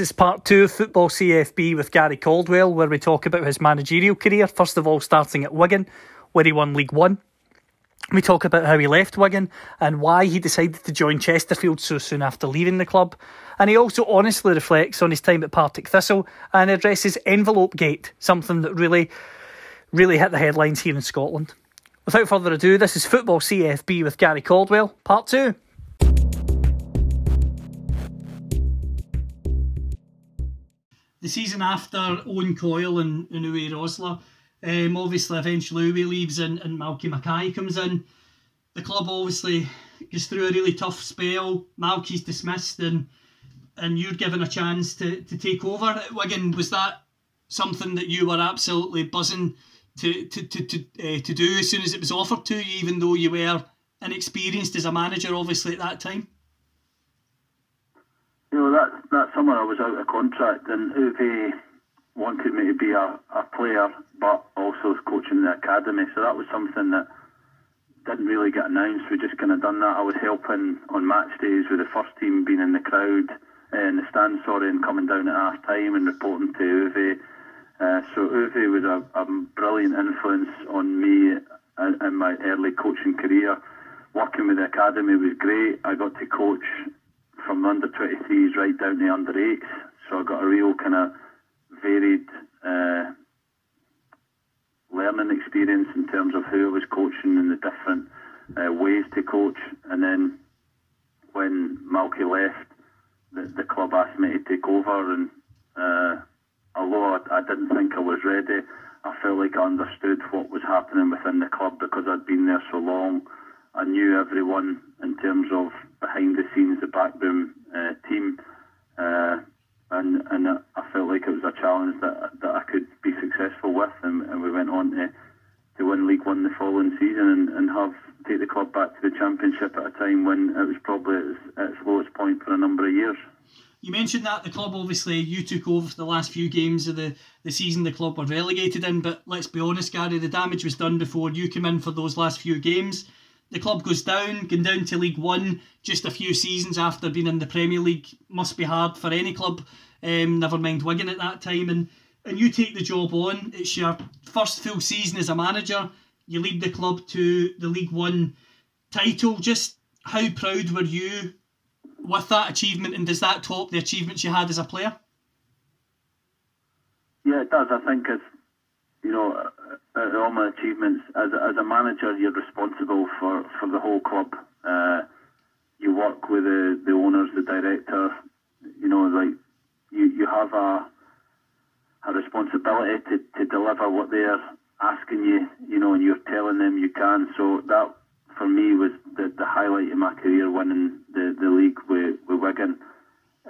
This is part two of Football CFB with Gary Caldwell, where we talk about his managerial career. First of all, starting at Wigan, where he won League One. We talk about how he left Wigan and why he decided to join Chesterfield so soon after leaving the club. And he also honestly reflects on his time at Partick Thistle and addresses Envelope Gate, something that really, really hit the headlines here in Scotland. Without further ado, this is Football CFB with Gary Caldwell, part two. The season after Owen Coyle and, Uwe Rosler, um, obviously eventually Uwe leaves and, and Malky Mackay comes in. The club obviously goes through a really tough spell. Malky's dismissed and and you're given a chance to, to take over at Wigan. Was that something that you were absolutely buzzing to to, to, to, uh, to do as soon as it was offered to you, even though you were inexperienced as a manager, obviously, at that time? You know, that, that summer I was out of contract and Uwe wanted me to be a, a player but also coaching the academy. So that was something that didn't really get announced. We just kind of done that. I was helping on match days with the first team being in the crowd, uh, in the stand, sorry, and coming down at half time and reporting to Uwe. Uh, so Uwe was a, a, brilliant influence on me in, in my early coaching career. Working with the academy was great. I got to coach from under 23s right down to under 8s. So I got a real kind of varied uh, learning experience in terms of who I was coaching and the different uh, ways to coach. And then when Malky left, the, the club asked me to take over. And uh, although I, I didn't think I was ready, I felt like I understood what was happening within the club because I'd been there so long. I knew everyone in terms of behind the scenes, the backroom uh, team, uh, and and I felt like it was a challenge that that I could be successful with, and, and we went on to to win League One the following season and, and have take the club back to the Championship at a time when it was probably at its, its lowest point for a number of years. You mentioned that the club obviously you took over for the last few games of the, the season the club were relegated in, but let's be honest, Gary, the damage was done before you came in for those last few games the club goes down, going down to League One just a few seasons after being in the Premier League must be hard for any club. Um, never mind Wigan at that time, and and you take the job on. It's your first full season as a manager. You lead the club to the League One title. Just how proud were you with that achievement, and does that top the achievements you had as a player? Yeah, it does. I think it's you know, uh, uh, all my achievements as a, as a manager, you're responsible for, for the whole club. Uh, you work with the, the owners, the director. You know, like you, you have a a responsibility to, to deliver what they're asking you. You know, and you're telling them you can. So that for me was the, the highlight of my career, winning the, the league with, with Wigan.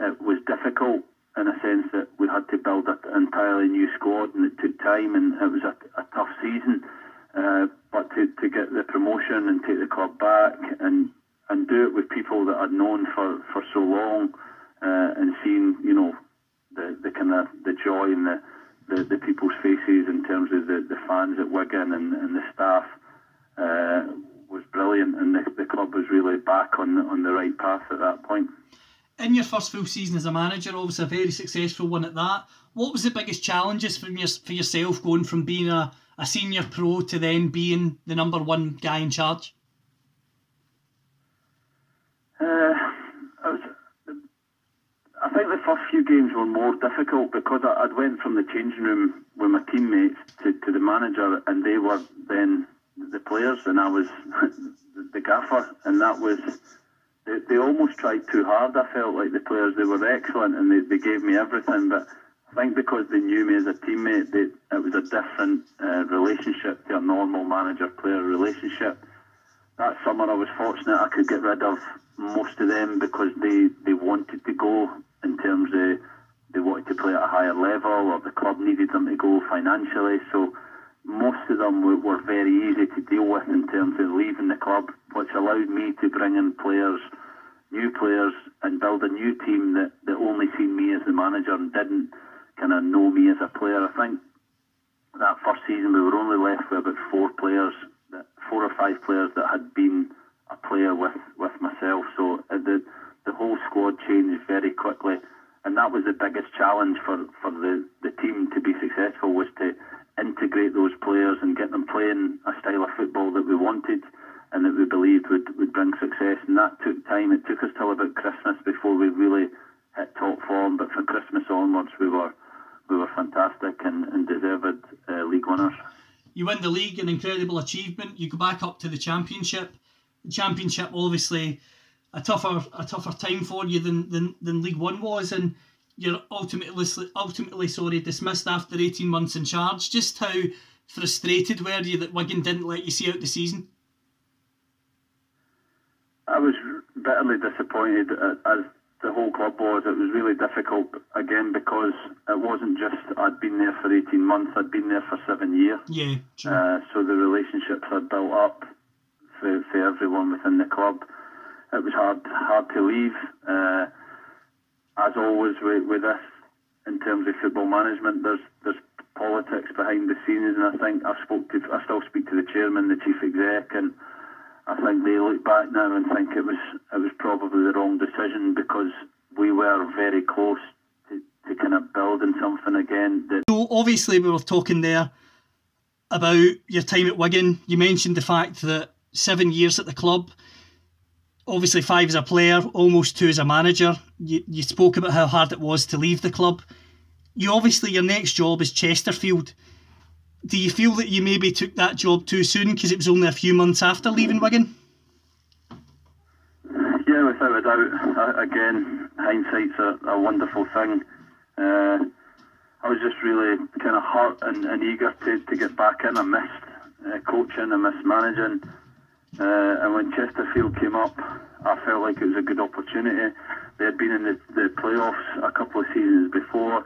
It was difficult in a sense that we had to build an entirely new squad and it took time and it was a, a tough season. Uh, but to, to get the promotion and take the club back and and do it with people that I'd known for, for so long uh, and seeing, you know, the, the kind of the joy in the, the, the, people's faces in terms of the, the fans at Wigan and, and the staff uh, was brilliant and the, the club was really back on on the right path at that point in your first full season as a manager, obviously a very successful one at that. What was the biggest challenges for, your, for yourself going from being a, a senior pro to then being the number one guy in charge? Uh, I, was, I think the first few games were more difficult because I, would went from the changing room with my teammates to, to the manager, and they were then the players, and I was the gaffer, and that was they, almost tried too hard. I felt like the players they were excellent and they, they gave me everything, but I think because they knew me as a teammate, they, it was a different uh, relationship to a normal manager-player relationship. That summer, I was fortunate I could get rid of most of them because they, they wanted to go in terms of they wanted to play at a higher level or the club needed them to go financially. So most of them were, were very easy to deal with in terms of leaving the club, which allowed me to bring in players, new players, and build a new team that, that only seen me as the manager and didn't kind of know me as a player. I think that first season we were only left with about four players, four or five players that had been a player with, with myself. So uh, the the whole squad changed very quickly, and that was the biggest challenge for, for the, the team to be successful was to integrate those players and get them playing a style of football that we wanted and that we believed would, would bring success. And that took time. It took us till about Christmas before we really hit top form. But from Christmas onwards, we were we were fantastic and, and deserved uh, league winners. You win the league, an incredible achievement. You go back up to the championship. The championship, obviously, a tougher a tougher time for you than than, than League One was, and you're ultimately ultimately sorry dismissed after 18 months in charge. Just how frustrated were you that Wigan didn't let you see out the season? I was bitterly disappointed as the whole club was. It was really difficult again because it wasn't just I'd been there for 18 months, I'd been there for seven years. Yeah, true. Uh, so the relationships had built up for, for everyone within the club. It was hard hard to leave. Uh, as always with, with this, in terms of football management, there's there's politics behind the scenes, and I think I spoke to I still speak to the chairman, the chief exec, and I think they look back now and think it was it was probably the wrong decision because we were very close to, to kind of building something again. That so obviously we were talking there about your time at Wigan. You mentioned the fact that seven years at the club, obviously five as a player, almost two as a manager. You you spoke about how hard it was to leave the club. You obviously your next job is Chesterfield do you feel that you maybe took that job too soon because it was only a few months after leaving Wigan? Yeah, without a doubt. again, hindsight's a, a wonderful thing. Uh, I was just really kind of hurt and, and, eager to, to get back in. I missed uh, coaching, I missed managing. Uh, and when Chesterfield came up, I felt like it was a good opportunity. They had been in the, the playoffs a couple of seasons before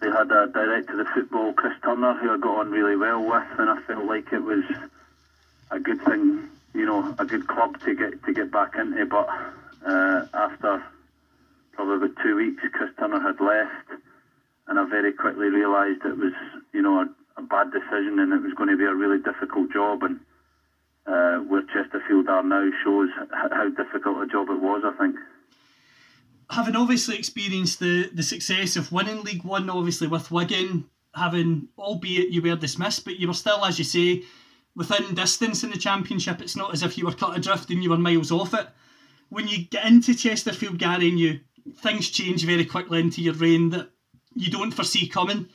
they had a director of football, Chris Turner, who I got on really well with, and I felt like it was a good thing, you know, a good club to get to get back into. But uh, after probably about two weeks, Chris Turner had left, and I very quickly realised it was, you know, a, a, bad decision, and it was going to be a really difficult job. And uh, where Chesterfield are now shows how difficult a job it was. I think having obviously experienced the, the success of winning League One, obviously with Wigan, having, albeit you were dismissed, but you were still, as you say, within distance in the Championship. It's not as if you were cut adrift and you were miles off it. When you get into Chesterfield, Gary, and you things change very quickly into your reign that you don't foresee coming.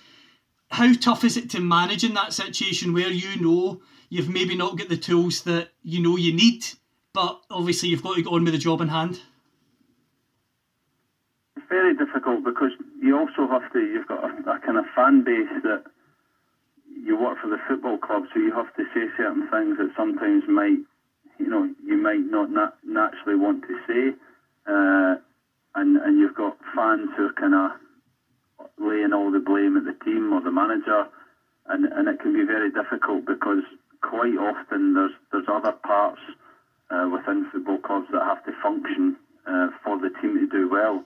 How tough is it to manage in that situation where you know you've maybe not got the tools that you know you need, but obviously you've got to go on with the job in hand? It's very difficult because you also have to, you've got a, a kind of fan base that you work for the football club, so you have to say certain things that sometimes might, you know, you might not nat- naturally want to say. Uh, and, and you've got fans who are kind of laying all the blame at the team or the manager, and, and it can be very difficult because quite often there's there's other parts uh, within football clubs that have to function uh, for the team to do well.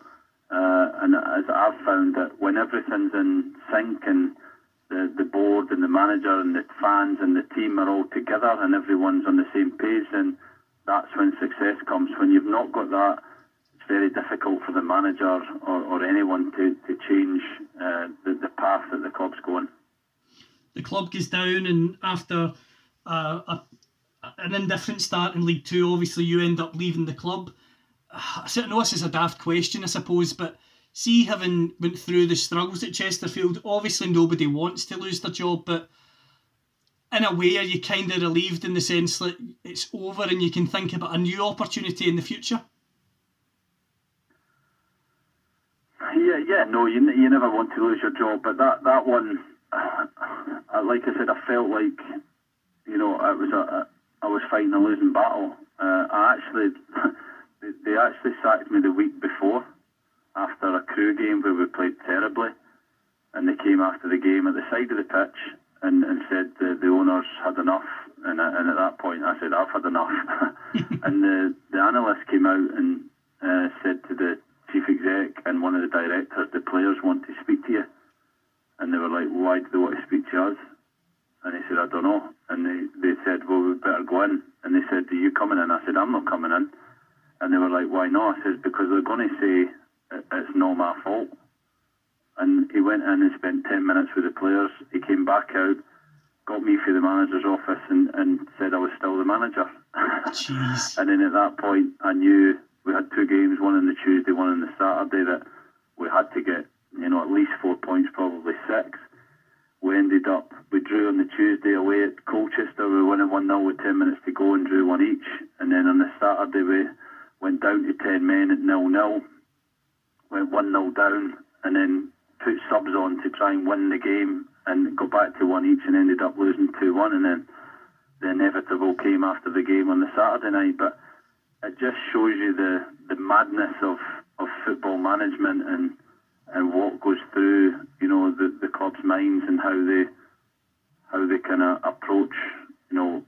Uh, and as I've found that when everything's in sync and the, the board and the manager and the fans and the team are all together and everyone's on the same page, then that's when success comes. When you've not got that, it's very difficult for the manager or, or anyone to, to change uh, the, the path that the club's going. The club goes down, and after a, an indifferent start in League Two, obviously you end up leaving the club. I know this is a daft question, I suppose, but see, having went through the struggles at Chesterfield, obviously nobody wants to lose their job, but in a way, are you kind of relieved in the sense that it's over and you can think about a new opportunity in the future? Yeah, yeah, no, you, you never want to lose your job, but that, that one, like I said, I felt like, you know, it was a, a I was fighting a losing battle. Uh, I actually they actually sacked me the week before after a Crewe game where we played terribly. And they came after the game at the side of the pitch and, and said the, the owners had enough. And, and at that point, I said, I've had enough. and the, the analyst came out and uh, said to the chief exec and one of the directors, the players want to speak to you. And they were like, why do they want to speak to us? And he said, I don't know. And they, they said, well, we'd better go in. And they said, are you coming in? I said, I'm not coming in. And they were like, why not? I said, because they're going to say uh, it's not my fault. and he went in and spent 10 minutes with the players. He came back out, got me for the manager's office, and, and said I was still the manager. and then at that point, I knew we had two games, one on the Tuesday, one on the Saturday, that we had to get, you know, at least four points, probably six. We ended up, we drew on the Tuesday away at Colchester. We were winning 1 0 with 10 minutes to go and drew one each. And then on the Saturday, we went down to 10 men at 0 0, went 1 0 down, and then put subs on to try and win the game and go back to one each and ended up losing 2 1. And then the inevitable came after the game on the Saturday night. But it just shows you the, the madness of, of football management and and what goes through you know the, the club's minds and how they how they kind of approach you know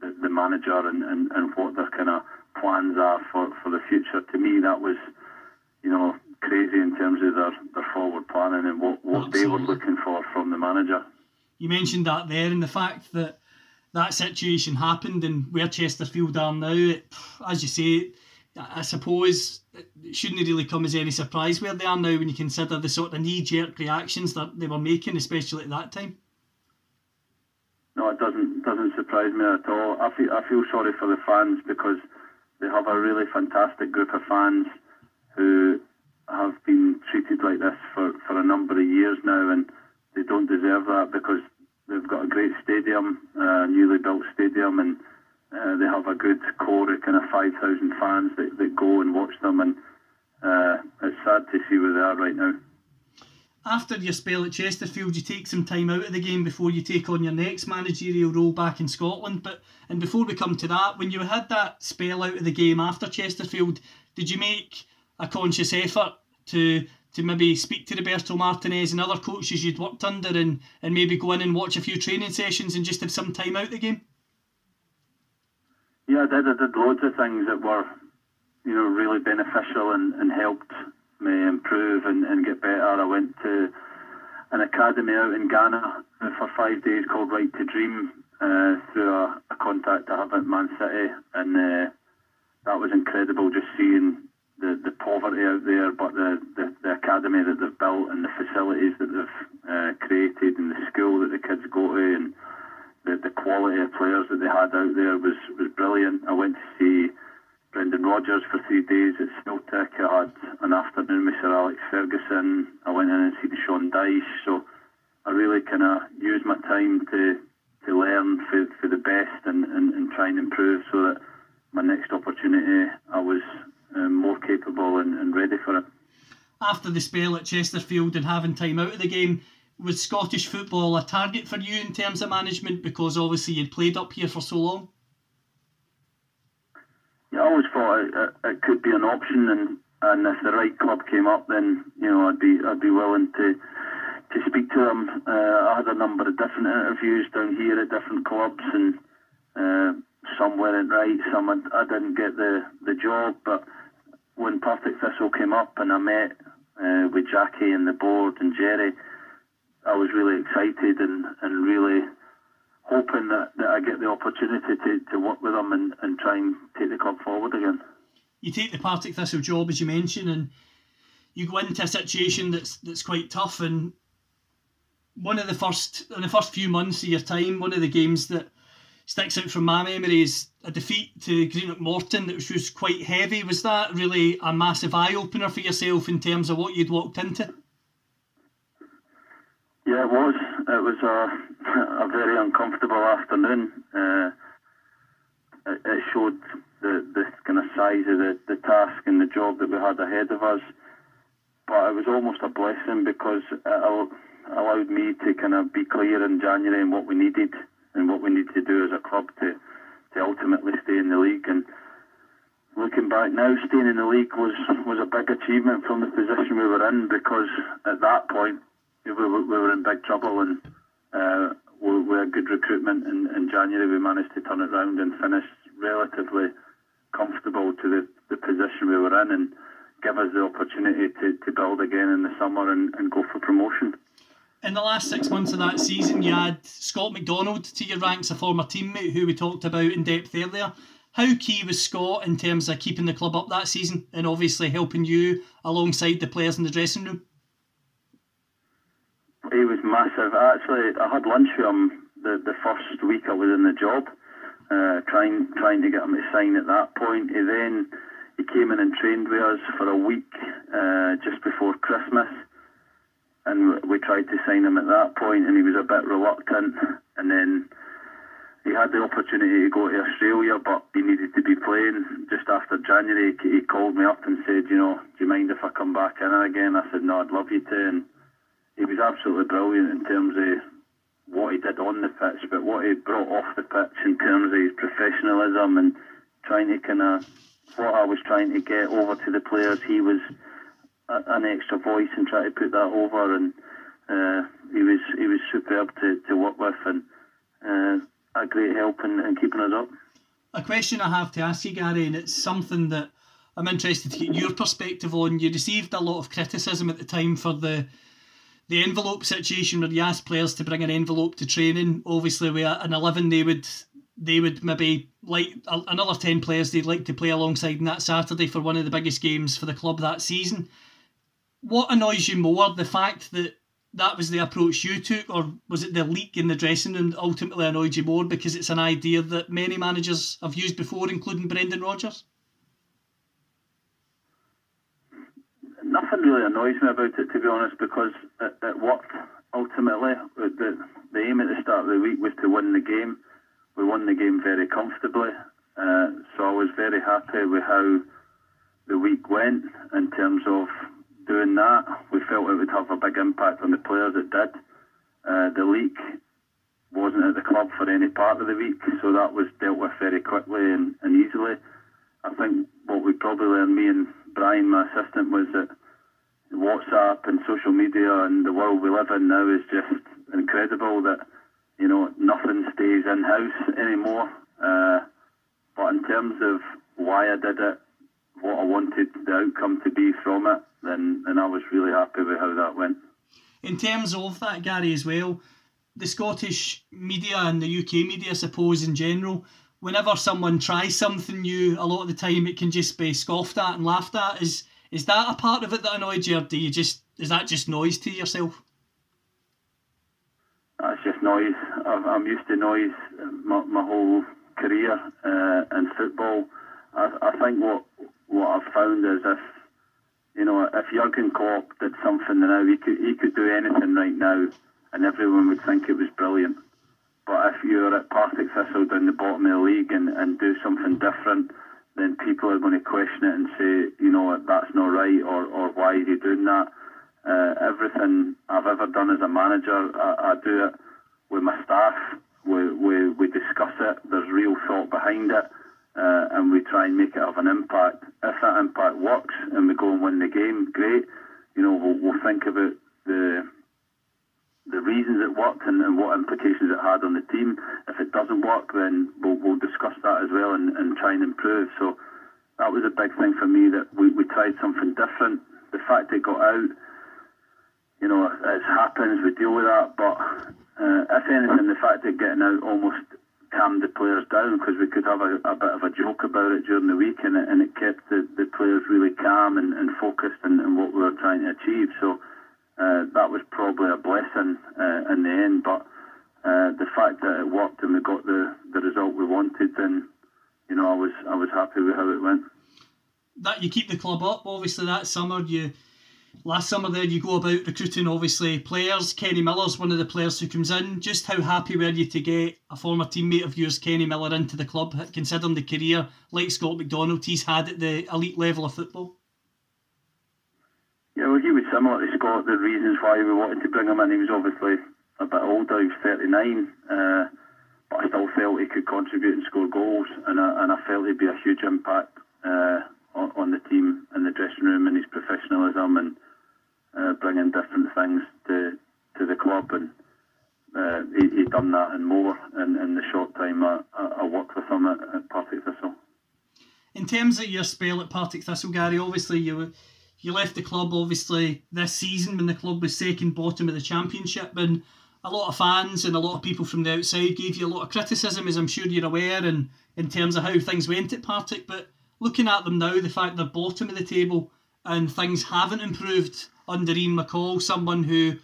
the, the manager and, and, and what their kind of plans are for, for the future. To me, that was you know crazy in terms of their, their forward planning and what, what they were looking for from the manager. You mentioned that there, and the fact that that situation happened and where Chesterfield are now, it, as you say, I suppose it shouldn't really come as any surprise where they are now when you consider the sort of knee jerk reactions that they were making, especially at that time. No, it doesn't doesn't surprise me at all. I feel I feel sorry for the fans because they have a really fantastic group of fans who have been treated like this for, for a number of years now, and they don't deserve that because they've got a great stadium, a newly built stadium, and uh, they have a good core of kind of 5,000 fans that, that go and watch them, and uh, it's sad to see where they are right now. After your spell at Chesterfield, you take some time out of the game before you take on your next managerial role back in Scotland. But and before we come to that, when you had that spell out of the game after Chesterfield, did you make a conscious effort to to maybe speak to Roberto Martinez and other coaches you'd worked under and, and maybe go in and watch a few training sessions and just have some time out the game? Yeah, I did. I did loads of things that were, you know, really beneficial and, and helped me improve and, and get better. I went to an academy out in Ghana for five days called Right to Dream uh, through a, a, contact I have at Man City, and uh, that was incredible just seeing the, the poverty out there, but the, the, the academy that they've built and the facilities that they've uh, created and the school that the kids go to and the, the quality of players that they had out there was, was brilliant. I went to see Brendan Rodgers for three days at Celtic. I had an afternoon with Sir Alex Ferguson. I went in and seen Sean Dyche. So I really kind of used my time to to learn for, for the best and, and, and try and improve so that my next opportunity I was um, more capable and, and ready for it. After the spell at Chesterfield and having time out of the game, was Scottish football a target for you in terms of management because obviously you'd played up here for so long? Yeah, I always thought it, it, could be an option, and, and if the right club came up, then you know I'd be I'd be willing to to speak to them. Uh, I had a number of different interviews down here at different clubs, and uh, some weren't right, some I, I didn't get the the job, but when Partick Thistle came up and I met uh, with Jacqui and the board and Gerry, I was really excited and, and really hoping that, that I get the opportunity to, to work with them and, and try and take the club forward again. You take the Partick Thistle job, as you mentioned, and you go into a situation that's that's quite tough. And one of the first, in the first few months of your time, one of the games that sticks out from my memory is a defeat to Greenock Morton that was quite heavy. Was that really a massive eye opener for yourself in terms of what you'd walked into? Yeah, it was. It was a, a very uncomfortable afternoon. Uh, it, it, showed the, the kind of size of the, the task and the job that we had ahead of us. But it was almost a blessing because it allowed me to kind of be clear in January and what we needed and what we need to do as a club to, to ultimately stay in the league. And looking back now, staying in the league was, was a big achievement from the position we were in because at that point we were, we were in big trouble and uh, we, we had good recruitment. In, in January, we managed to turn it around and finish relatively comfortable to the, the position we were in and give us the opportunity to, to build again in the summer and, and go for promotion in the last six months of that season, you had Scott McDonald to your ranks, a former teammate who we talked about in depth earlier. How key was Scott in terms of keeping the club up that season and obviously helping you alongside the players in the dressing room? Massive. Actually, I had lunch with him the, the first week I was in the job, uh, trying trying to get him to sign at that point. He then he came in and trained with us for a week uh, just before Christmas, and we tried to sign him at that point, and he was a bit reluctant. And then he had the opportunity to go to Australia, but he needed to be playing. Just after January, he called me up and said, you know, do you mind if I come back in again? I said, no, I'd love you to. And he was absolutely brilliant in terms of what he did on the pitch, but what he brought off the pitch in terms of his professionalism and trying to kind of what I was trying to get over to the players. He was a, an extra voice and try to put that over, and uh, he was he was superb to, to work with and uh, a great help in, in keeping us up. A question I have to ask you, Gary, and it's something that I'm interested to get your perspective on. You received a lot of criticism at the time for the the envelope situation where you asked players to bring an envelope to training. Obviously, with an eleven, they would they would maybe like another ten players they'd like to play alongside on that Saturday for one of the biggest games for the club that season. What annoys you more, the fact that that was the approach you took, or was it the leak in the dressing room that ultimately annoyed you more because it's an idea that many managers have used before, including Brendan Rodgers? Nothing really annoys me about it, to be honest, because it, it worked ultimately. The, the aim at the start of the week was to win the game. We won the game very comfortably, uh, so I was very happy with how the week went in terms of doing that. We felt it would have a big impact on the players. It did. Uh, the leak wasn't at the club for any part of the week, so that was dealt with very quickly and, and easily. I think what we probably learned, me and Brian, my assistant, was that WhatsApp and social media and the world we live in now is just incredible that, you know, nothing stays in house anymore. Uh, but in terms of why I did it, what I wanted the outcome to be from it, then, then I was really happy with how that went. In terms of that, Gary, as well, the Scottish media and the UK media, I suppose, in general, whenever someone tries something new, a lot of the time it can just be scoffed at and laughed at. Is is that a part of it that annoyed you, or do you just is that just noise to yourself? That's just noise. I'm used to noise my, whole career uh, in football. I, I think what what I've found is if you know if Jurgen Klopp did something now, he could he could do anything right now, and everyone would think it was brilliant. But if you're at Partick Thistle down the bottom of the league and, and do something different, then people are going to question it and say, you know, that's not right, or, or why are you doing that? Uh, everything I've ever done as a manager, I, I do it with my staff. We, we, we discuss it. There's real thought behind it, uh, and we try and make it have an impact. If that impact works and we go and win the game, great. You know, we'll, we'll think about the the reasons it worked and, and, what implications it had on the team. If it doesn't work, then we'll, we'll discuss that as well and, and, try and improve. So that was a big thing for me that we, we tried something different. The fact it got out, you know, it happens, we deal with that. But uh, if anything, the fact it getting out almost calmed the players down because we could have a, a, bit of a joke about it during the week and it, and it kept the, the players really calm and, and focused in what we were trying to achieve. So uh, that was probably a blessing uh, in the end. But uh, the fact that it worked and we got the, the result we wanted, then you know I was I was happy with how it went. That you keep the club up. Obviously, that summer you last summer there you go about recruiting obviously players. Kenny Miller's one of the players who comes in. Just how happy were you to get a former teammate of yours, Kenny Miller, into the club, considering the career like Scott McDonald he's had at the elite level of football? Yeah, well, he was similar to Scott. The reasons why we wanted to bring him in, he was obviously a bit older. He was 39, uh, but I still felt he could contribute and score goals, and I, and I felt he'd be a huge impact uh, on, on, the team in the dressing room and his professionalism and uh, bringing different things to to the club. And uh, he, he done that and more in, in the short time I, I worked with him at, at Partick Thistle. In terms of your spell at Partick Thistle, Gary, obviously you were you left the club obviously this season when the club was second bottom of the championship and a lot of fans and a lot of people from the outside gave you a lot of criticism as I'm sure you're aware and in terms of how things went at Partick but looking at them now the fact they're bottom of the table and things haven't improved under Ian McCall someone who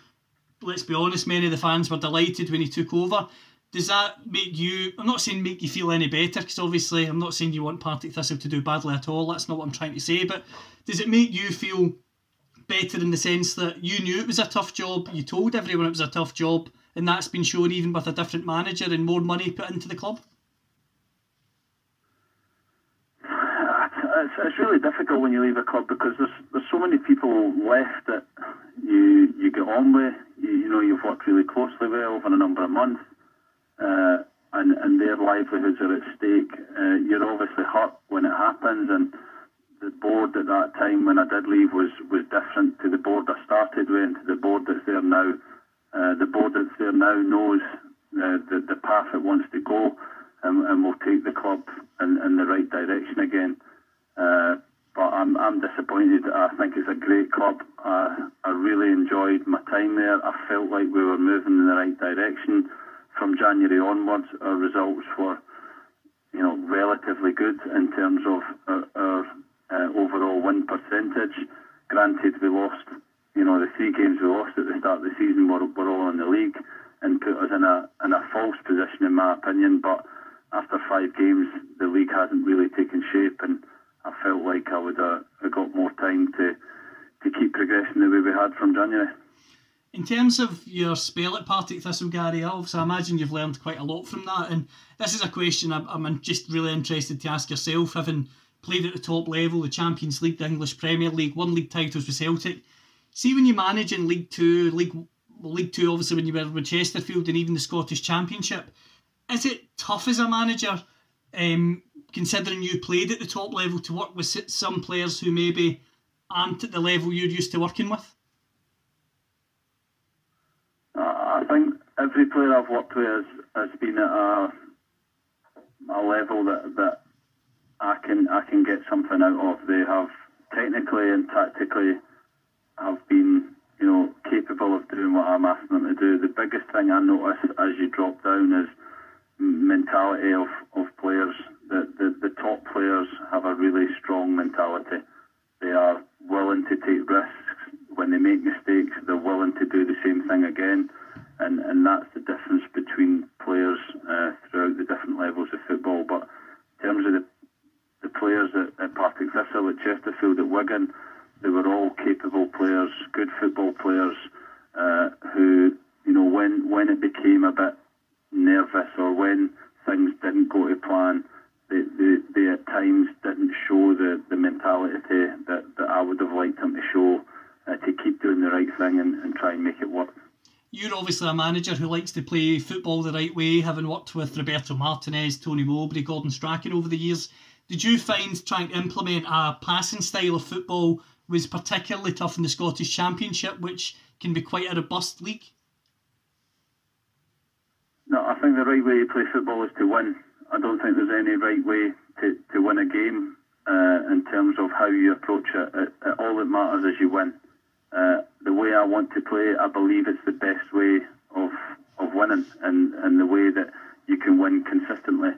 let's be honest, many of the fans were delighted when he took over. Does that make you? I'm not saying make you feel any better because obviously I'm not saying you want Partick Thistle to do badly at all. That's not what I'm trying to say. But does it make you feel better in the sense that you knew it was a tough job, you told everyone it was a tough job, and that's been shown even with a different manager and more money put into the club? It's, it's really difficult when you leave a club because there's there's so many people left that you you get on with. You, you know you've worked really closely with over a number of months, uh, and and their livelihoods are at stake. Uh, you're obviously hurt when it happens, and the board at that time when I did leave was was different to the board I started with and to the board that's there now. Uh, the board that's there now knows uh, the the path it wants to go, and, and will take the club in, in the right direction again. Uh, but I'm I'm disappointed. I think it's a great club. Uh, I really enjoyed my time there. I felt like we were moving in the right direction. From January onwards, our results were, you know, relatively good in terms of our, our uh, overall win percentage. Granted, we lost, you know, the three games we lost at the start of the season were, were all in the league and put us in a in a false position, in my opinion. But after five games, the league hasn't really taken shape, and I felt like I would have uh, got more time to to keep progressing the way we had from January. In terms of your spell at Partick Thistle, Gary, obviously I imagine you've learned quite a lot from that. And this is a question I'm, just really interested to ask yourself, having played at the top level, the Champions League, the English Premier League, won league titles with Celtic. See when you manage in League Two, League League Two, obviously when you were with Chesterfield and even the Scottish Championship, is it tough as a manager, um, considering you played at the top level, to work with some players who maybe aren't at the level you're used to working with? I think every player I've worked with has, has been at a, a level that, that I can I can get something out of. They have technically and tactically have been you know capable of doing what I'm asking them to do. The biggest thing I notice as you drop down is mentality of, of players. The, the the top players have a really strong mentality. They are willing to take risks when they make mistakes. They're willing to do the same thing again, and and that's the difference between players uh, throughout the different levels of football. But in terms of the the players at, at Partick Thistle, at Chesterfield, at Wigan, they were all capable players, good football players, uh, who, you know, when, when it became a bit nervous or when things didn't go to plan, they, they, they at times didn't show the, the mentality that, that I would have liked them to show uh, to keep doing the right thing and, and try and make it work. You're obviously a manager who likes to play football the right way, having worked with Roberto Martinez, Tony Mowbray, Gordon Strachan over the years. Did you find trying to implement a passing style of football was particularly tough in the Scottish Championship, which can be quite a robust league? No, I think the right way to play football is to win. I don't think there's any right way to, to win a game uh, in terms of how you approach it. it, it all that matters is you win. Uh, the way I want to play, I believe it's the best way of of winning, and, and the way that you can win consistently.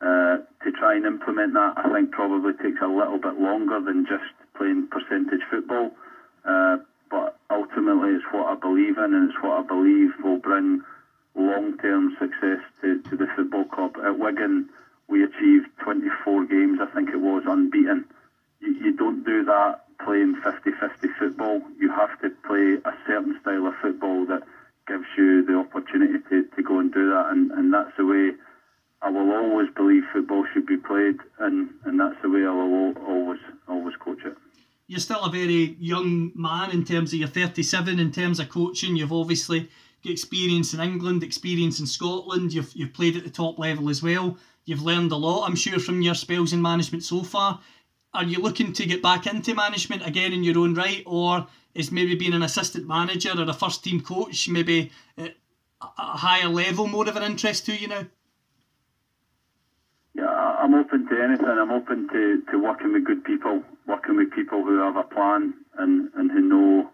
Uh, to try and implement that, I think probably takes a little bit longer than just playing percentage football. Uh, but ultimately, it's what I believe in, and it's what I believe will bring long-term success to, to the football club. At Wigan, we achieved 24 games, I think it was, unbeaten. You, you don't do that playing 50-50 football. You have to play a certain style of football that gives you the opportunity to, to go and do that, and, and that's the way I will always believe football should be played, and, and that's the way I will always always coach it. You're still a very young man in terms of you're 37. In terms of coaching, you've obviously got experience in England, experience in Scotland. You've you've played at the top level as well. You've learned a lot, I'm sure, from your spells in management so far. Are you looking to get back into management again in your own right, or is maybe being an assistant manager or a first team coach maybe at a higher level more of an interest to you now? Yeah, I'm open to anything. I'm open to, to working with good people, working with people who have a plan and, and who know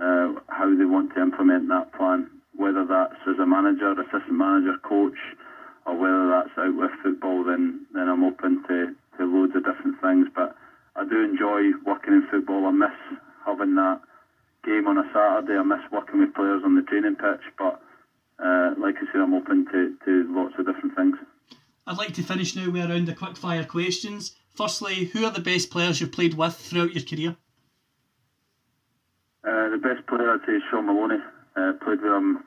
uh, how they want to implement that plan, whether that's as a manager, assistant manager, coach, or whether that's out with football, then, then I'm open to, to loads of different things. But I do enjoy working in football. I miss having that game on a Saturday. I miss working with players on the training pitch, but uh, like I said, I'm open to, to lots of different things. I'd like to finish now with around the quick fire questions. Firstly, who are the best players you've played with throughout your career? Uh, the best player I'd say is Shaun Maloney. Uh, played with him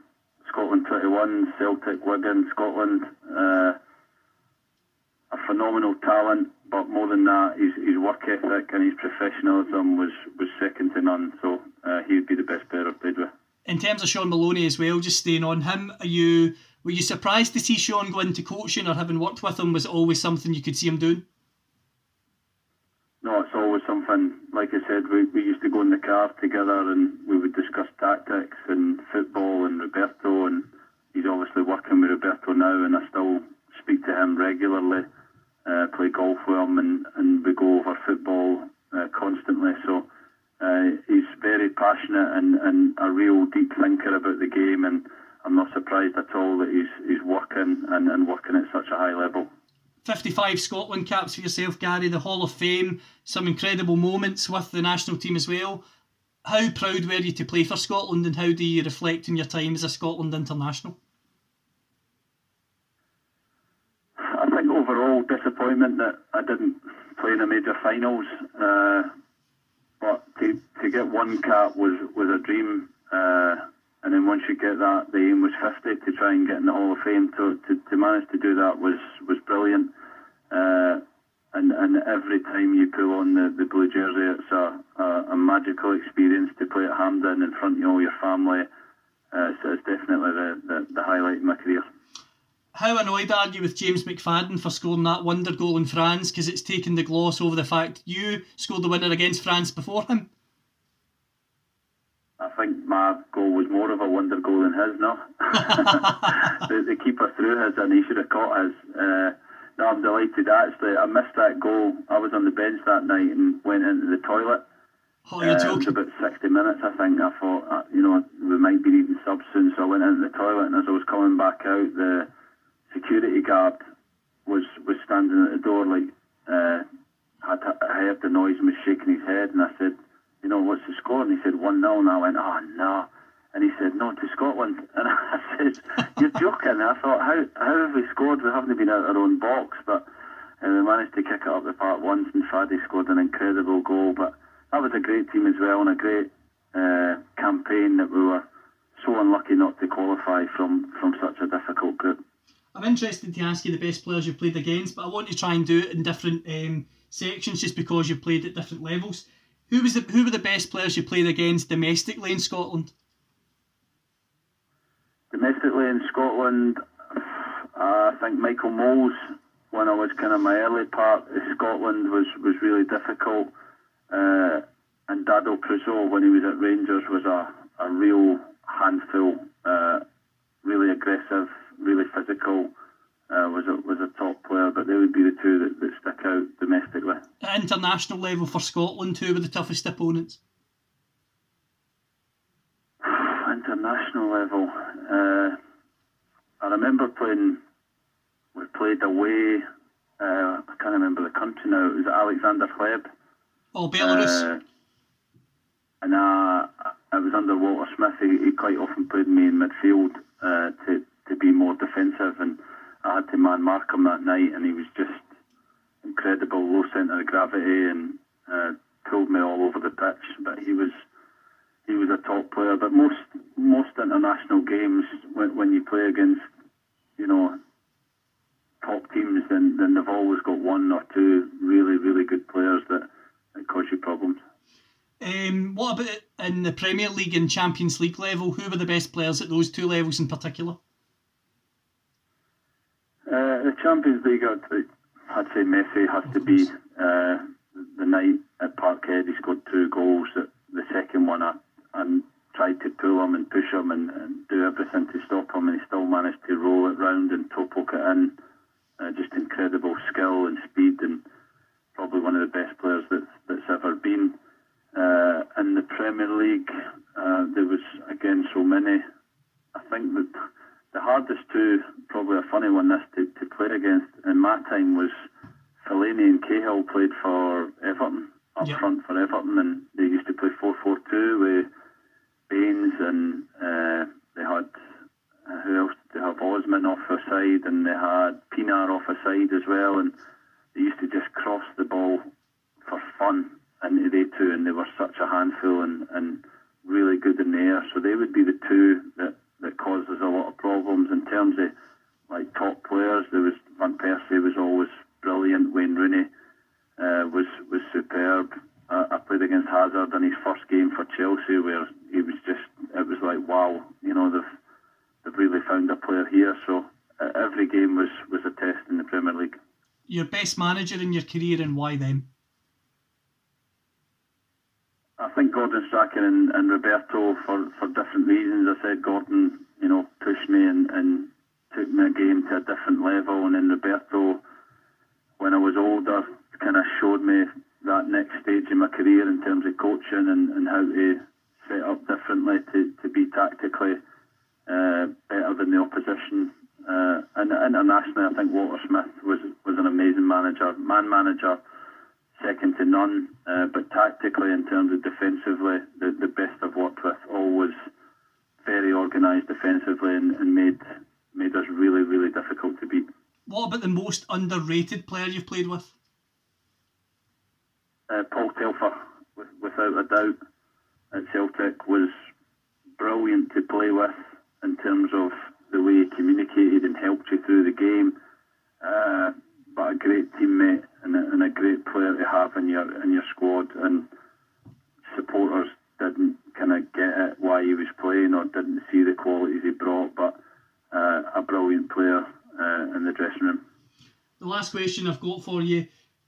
Scotland 21, Celtic, Wigan, Scotland. Uh, a phenomenal talent, but more than that, his, his work ethic and his professionalism was, was second to none. So uh, he would be the best player I've played with. In terms of Shaun Maloney as well, just staying on him, are you were you surprised to see Shaun go into coaching, or having worked with him, was it always something you could see him doing? No, it's always something. Like I said, we, we used to go in the car together and we would discuss tactics and football and Roberto, and he's obviously working with Roberto now, and I still speak to him regularly, uh, play golf with him, and, and we go over football uh, constantly. So uh, he's very passionate and, and a real deep thinker about the game, and I'm not surprised at all that he's, he's working and, and working at such a high level. 55 Scotland caps for yourself, Gary, the Hall of Fame, some incredible moments with the national team as well. How proud were you to play for Scotland and how do you reflect on your time as a Scotland international? I overall disappointment that I didn't play in the major finals, uh, but to, to get one cap was, was a dream. Uh, and then once you get that, the aim was 50 to try and get in the Hall of Fame. To, to, to manage to do that was, was brilliant. Uh, and, and every time you pull on the, the blue jersey, it's a, a, a magical experience to play at Hampden in front of all your family. Uh, so it's definitely the, the, the highlight of my career. How annoyed are you with James McFadden for scoring that wonder goal in France? Because it's taken the gloss over the fact you scored the winner against France before him. I think my goal was more of a wonder goal than his, no? the, the keeper threw his and he should have caught his. Uh, no, I'm delighted actually. I missed that goal. I was on the bench that night and went into the toilet. Oh, you're uh, joking. It was about 60 minutes, I think. I thought, uh, you know, we might be needing subs soon, so I went into the toilet and as I was coming back out, the security guard was, was standing at the door, like, uh, I heard the noise and was shaking his head, and I said, you know, what's the score? And he said 1 0. And I went, oh, no. And he said, no, to Scotland. And I said, you're joking. And I thought, how, how have we scored? We haven't been out our own box. But uh, we managed to kick it up the park once, and Faddy scored an incredible goal. But that was a great team as well, and a great uh, campaign that we were so unlucky not to qualify from, from such a difficult group. I'm interested to ask you the best players you've played against, but I want to try and do it in different um, sections just because you've played at different levels. Who was the, who were the best players you played against domestically in Scotland? Domestically in Scotland, I think Michael Mols, when I was kind of my early part of Scotland, was, was really difficult. Uh, and Dado Pršo, when he was at Rangers, was a, a real handful. Uh, really aggressive, really physical. Uh, was a was a top player, but they would be the two that, that stick out domestically. At international level for Scotland, who were the toughest opponents? international level, uh, I remember playing. We played away. Uh, I can't remember the country now. It was Alexander Hleb. Oh, Belarus. Uh, and uh, I was under Walter Smith. He, he quite often played me in midfield uh, to to be more defensive, and I had to man mark him that night, and he was just incredible, low centre of gravity, and uh, pulled me all over the pitch. But he was he was a top player. But most most international games, when, when you play against, you know, top teams, then then they've always got one or two really really good players that, that cause you problems. Um, what about in the Premier League and Champions League level? Who were the best players at those two levels in particular? The Champions League, I'd, I'd say Messi has to be uh, the night at Parkhead. He scored two goals. The second one, I, I tried to pull him and push him and, and, do everything to stop him, and he still managed to roll it round and toe poke it in. Uh, just incredible skill and speed, and probably one of the best players that's, that's ever been. Uh, in the Premier League, uh, there was again so many. I think that the hardest two, probably a funny one, this to, to play against in my time was Fellaini and Cahill played for Everton up yep. front for Everton, and they used to play 4 4 2 with side, and they had Pienaar off a side as well, and they used to just cross the ball for fun into they two, and they were such a handful and, and really good in the air. So they would be the two that, that caused us a lot of problems in terms of like top players. There was Van Persie was always brilliant. Wayne Rooney uh, was was superb. Uh, I played against Hazard in his first game where he was just it was like wow, you know they've they've really found a player here. So uh, every game was was a test in the Premier League. Your best manager in your career and why them? I think Gordon Strachan and, and Roberto for, for different reasons. I said Gordon, you know, pushed me and, and took my game to a different level, and then Roberto, when I was older, kind of showed me that next stage in my career in terms of coaching and, and how to set up differently to, to be tactically uh, better than the opposition. Uh, and internationally, I think Walter Smith was was an amazing manager, man manager second to none. Uh, but tactically, in terms of defensively, the, the best I've worked with, always very organised defensively and, and made made us really, really difficult to beat. What about the most underrated player you've played with? Uh, Paul Telfer, with, without a doubt, at Celtic was brilliant to play with in terms of the way he communicated and helped you through the game. Uh, but a great teammate and a, and a great player to have in your in your squad. And supporters didn't kind of get it why he was playing or didn't see the qualities he brought, but uh, a brilliant player uh, in the dressing room. The last question I've got for you,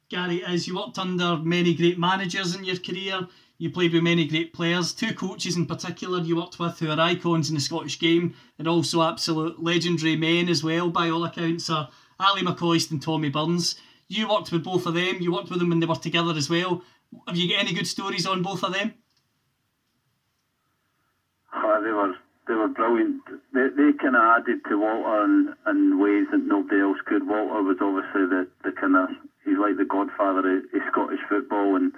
Gary, is you worked under many great managers in your career. You played with many great players, two coaches in particular you worked with who are icons in the Scottish game and also absolute legendary men as well, by all accounts, are Ally McCoist and Tommy Burns. You worked with both of them. You worked with them when they were together as well. Have you got any good stories on both of them? Oh, they were they were brilliant. They, they kind of added to Walter in, in ways that nobody else could. Walter was obviously the, the kind of he's like the godfather of, of Scottish football, and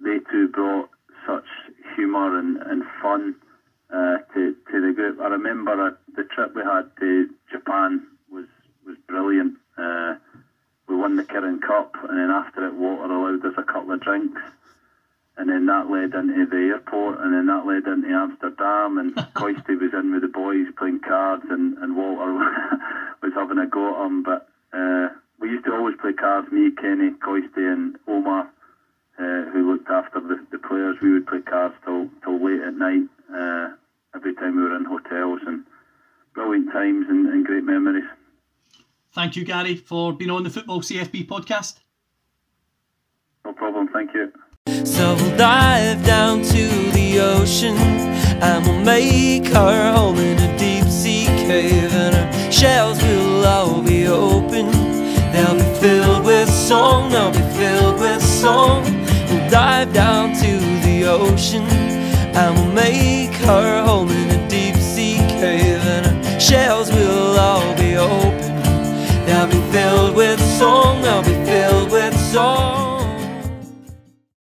they two brought such humour and, and fun uh, to to the group. I remember a, the trip we had to Japan was was brilliant. Uh, we won the Kirin Cup, and then after it, Walter allowed us a couple of drinks, and then that led into the airport, and then that led into Amsterdam, and Coisty was in with the boys playing cards, and, and Walter was having a go at him, but uh, we used to always play cards, me, Kenny, Coisty, and Omar, uh, who looked after the, the players. We would play cards till, till late at night, uh, every time we were in hotels, and brilliant times and, and great memories. Thank you, Gary, for being on the Football CFB podcast. No problem, thank you. So we'll dive down to the ocean and we'll make our home in a deep sea cave, and our shells will all be open. They'll be filled with song, they'll be filled with song dive down to the ocean. and we'll make her home in a deep sea cave, and her shells will all be open. They'll be filled with song. They'll be